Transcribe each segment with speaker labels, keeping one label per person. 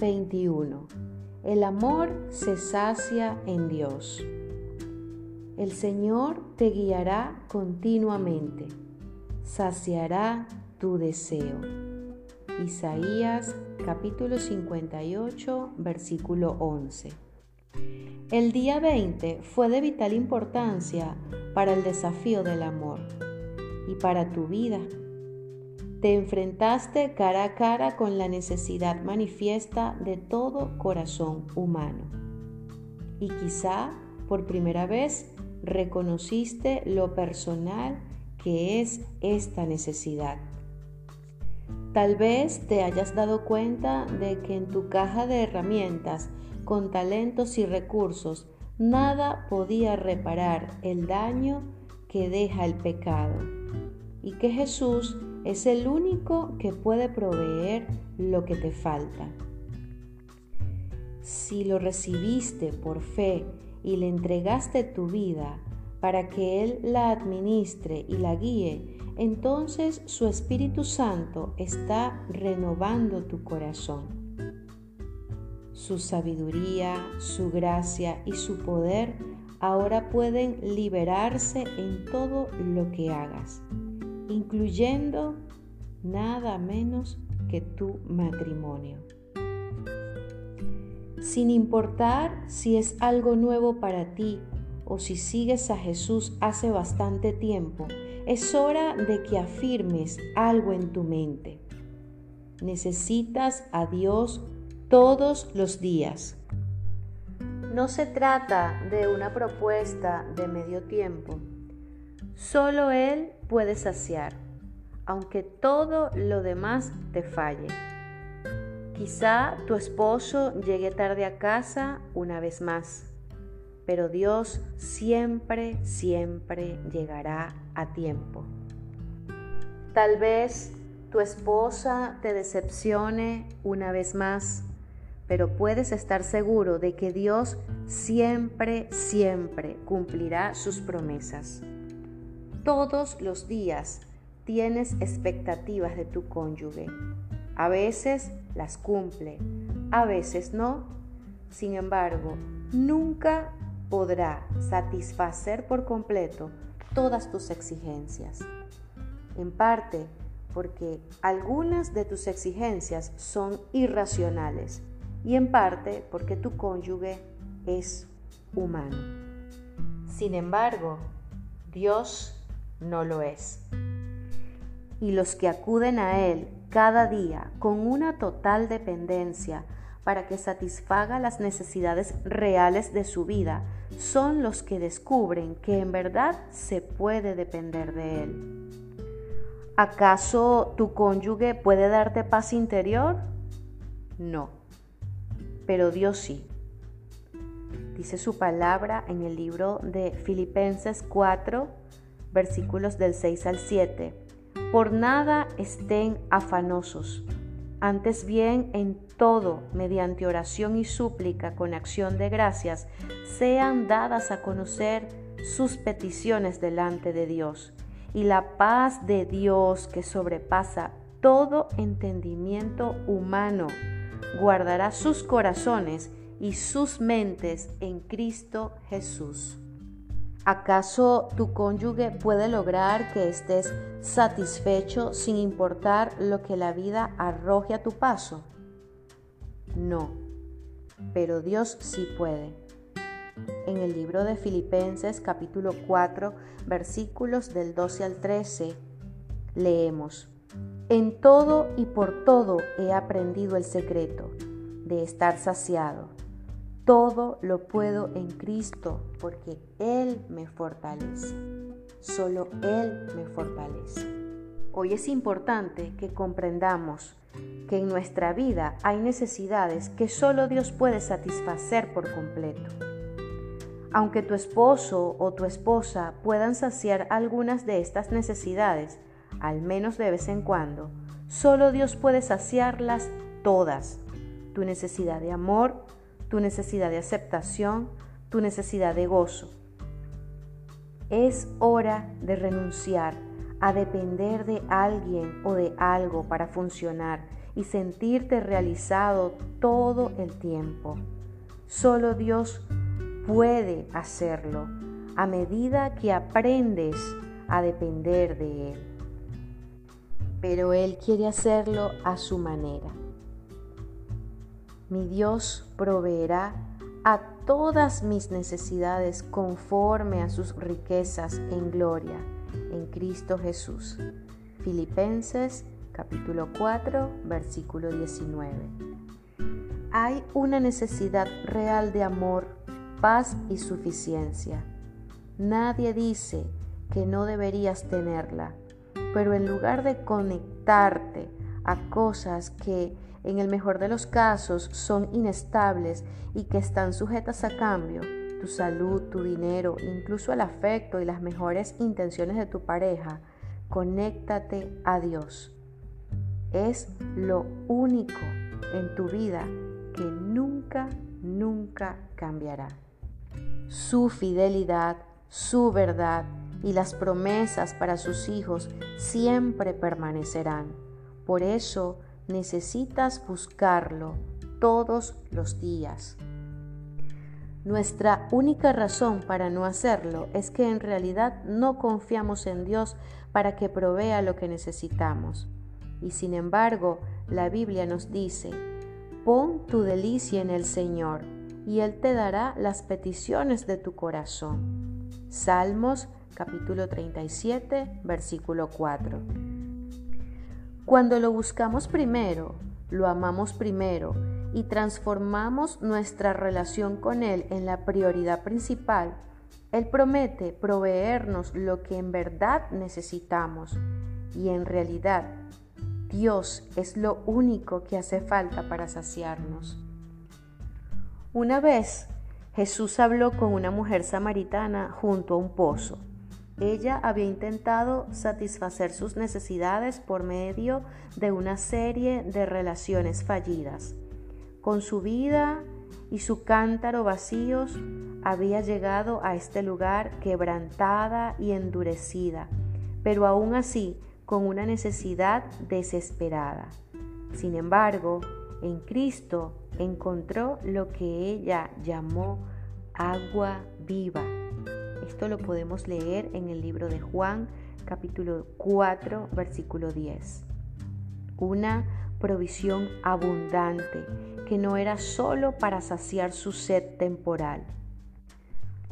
Speaker 1: 21. El amor se sacia en Dios. El Señor te guiará continuamente, saciará tu deseo. Isaías capítulo 58, versículo 11. El día 20 fue de vital importancia para el desafío del amor y para tu vida. Te enfrentaste cara a cara con la necesidad manifiesta de todo corazón humano. Y quizá por primera vez reconociste lo personal que es esta necesidad. Tal vez te hayas dado cuenta de que en tu caja de herramientas, con talentos y recursos, nada podía reparar el daño que deja el pecado y que Jesús es el único que puede proveer lo que te falta. Si lo recibiste por fe y le entregaste tu vida para que Él la administre y la guíe, entonces su Espíritu Santo está renovando tu corazón. Su sabiduría, su gracia y su poder ahora pueden liberarse en todo lo que hagas, incluyendo nada menos que tu matrimonio. Sin importar si es algo nuevo para ti o si sigues a Jesús hace bastante tiempo, es hora de que afirmes algo en tu mente. Necesitas a Dios todos los días. No se trata de una propuesta de medio tiempo. Solo Él puede saciar, aunque todo lo demás te falle. Quizá tu esposo llegue tarde a casa una vez más pero Dios siempre, siempre llegará a tiempo. Tal vez tu esposa te decepcione una vez más, pero puedes estar seguro de que Dios siempre, siempre cumplirá sus promesas. Todos los días tienes expectativas de tu cónyuge. A veces las cumple, a veces no. Sin embargo, nunca podrá satisfacer por completo todas tus exigencias. En parte porque algunas de tus exigencias son irracionales y en parte porque tu cónyuge es humano. Sin embargo, Dios no lo es. Y los que acuden a Él cada día con una total dependencia para que satisfaga las necesidades reales de su vida son los que descubren que en verdad se puede depender de Él. ¿Acaso tu cónyuge puede darte paz interior? No, pero Dios sí. Dice su palabra en el libro de Filipenses 4, versículos del 6 al 7. Por nada estén afanosos antes bien, en todo, mediante oración y súplica con acción de gracias, sean dadas a conocer sus peticiones delante de Dios. Y la paz de Dios que sobrepasa todo entendimiento humano, guardará sus corazones y sus mentes en Cristo Jesús. ¿Acaso tu cónyuge puede lograr que estés satisfecho sin importar lo que la vida arroje a tu paso? No, pero Dios sí puede. En el libro de Filipenses capítulo 4 versículos del 12 al 13 leemos, En todo y por todo he aprendido el secreto de estar saciado todo lo puedo en Cristo porque Él me fortalece. Solo Él me fortalece. Hoy es importante que comprendamos que en nuestra vida hay necesidades que solo Dios puede satisfacer por completo. Aunque tu esposo o tu esposa puedan saciar algunas de estas necesidades, al menos de vez en cuando, solo Dios puede saciarlas todas. Tu necesidad de amor, tu necesidad de aceptación, tu necesidad de gozo. Es hora de renunciar a depender de alguien o de algo para funcionar y sentirte realizado todo el tiempo. Solo Dios puede hacerlo a medida que aprendes a depender de Él. Pero Él quiere hacerlo a su manera. Mi Dios proveerá a todas mis necesidades conforme a sus riquezas en gloria en Cristo Jesús. Filipenses capítulo 4 versículo 19. Hay una necesidad real de amor, paz y suficiencia. Nadie dice que no deberías tenerla, pero en lugar de conectarte a cosas que en el mejor de los casos son inestables y que están sujetas a cambio, tu salud, tu dinero, incluso el afecto y las mejores intenciones de tu pareja, conéctate a Dios. Es lo único en tu vida que nunca, nunca cambiará. Su fidelidad, su verdad y las promesas para sus hijos siempre permanecerán. Por eso, necesitas buscarlo todos los días. Nuestra única razón para no hacerlo es que en realidad no confiamos en Dios para que provea lo que necesitamos. Y sin embargo, la Biblia nos dice, pon tu delicia en el Señor, y Él te dará las peticiones de tu corazón. Salmos capítulo 37, versículo 4. Cuando lo buscamos primero, lo amamos primero y transformamos nuestra relación con Él en la prioridad principal, Él promete proveernos lo que en verdad necesitamos y en realidad Dios es lo único que hace falta para saciarnos. Una vez Jesús habló con una mujer samaritana junto a un pozo. Ella había intentado satisfacer sus necesidades por medio de una serie de relaciones fallidas. Con su vida y su cántaro vacíos, había llegado a este lugar quebrantada y endurecida, pero aún así con una necesidad desesperada. Sin embargo, en Cristo encontró lo que ella llamó agua viva esto lo podemos leer en el libro de Juan capítulo 4 versículo 10. Una provisión abundante que no era solo para saciar su sed temporal.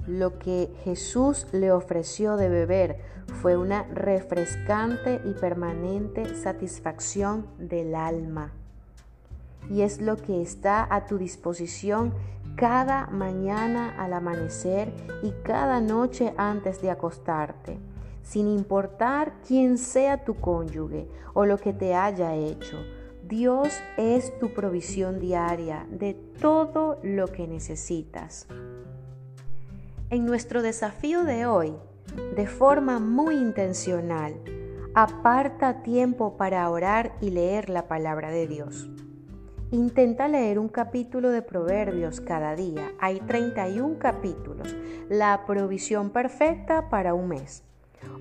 Speaker 1: Lo que Jesús le ofreció de beber fue una refrescante y permanente satisfacción del alma. Y es lo que está a tu disposición cada mañana al amanecer y cada noche antes de acostarte, sin importar quién sea tu cónyuge o lo que te haya hecho. Dios es tu provisión diaria de todo lo que necesitas. En nuestro desafío de hoy, de forma muy intencional, aparta tiempo para orar y leer la palabra de Dios. Intenta leer un capítulo de Proverbios cada día. Hay 31 capítulos, la provisión perfecta para un mes.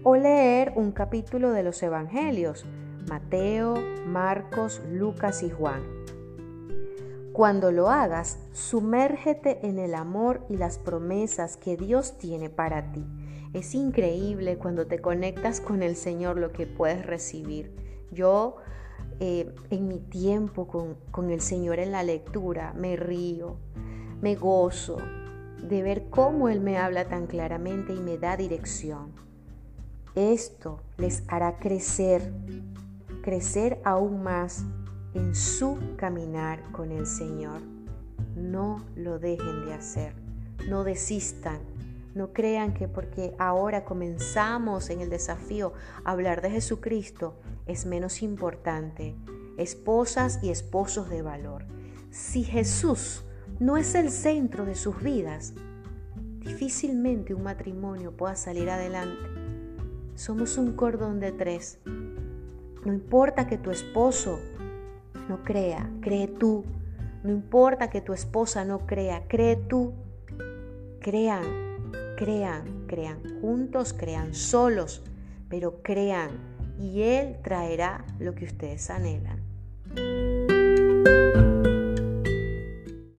Speaker 1: O leer un capítulo de los Evangelios, Mateo, Marcos, Lucas y Juan. Cuando lo hagas, sumérgete en el amor y las promesas que Dios tiene para ti. Es increíble cuando te conectas con el Señor lo que puedes recibir. Yo eh, en mi tiempo con, con el Señor en la lectura, me río, me gozo de ver cómo Él me habla tan claramente y me da dirección. Esto les hará crecer, crecer aún más en su caminar con el Señor. No lo dejen de hacer, no desistan, no crean que porque ahora comenzamos en el desafío a hablar de Jesucristo es menos importante. Esposas y esposos de valor. Si Jesús no es el centro de sus vidas, difícilmente un matrimonio pueda salir adelante. Somos un cordón de tres. No importa que tu esposo no crea, cree tú. No importa que tu esposa no crea, cree tú. Crean crean, crean juntos, crean solos, pero crean y Él traerá lo que ustedes anhelan.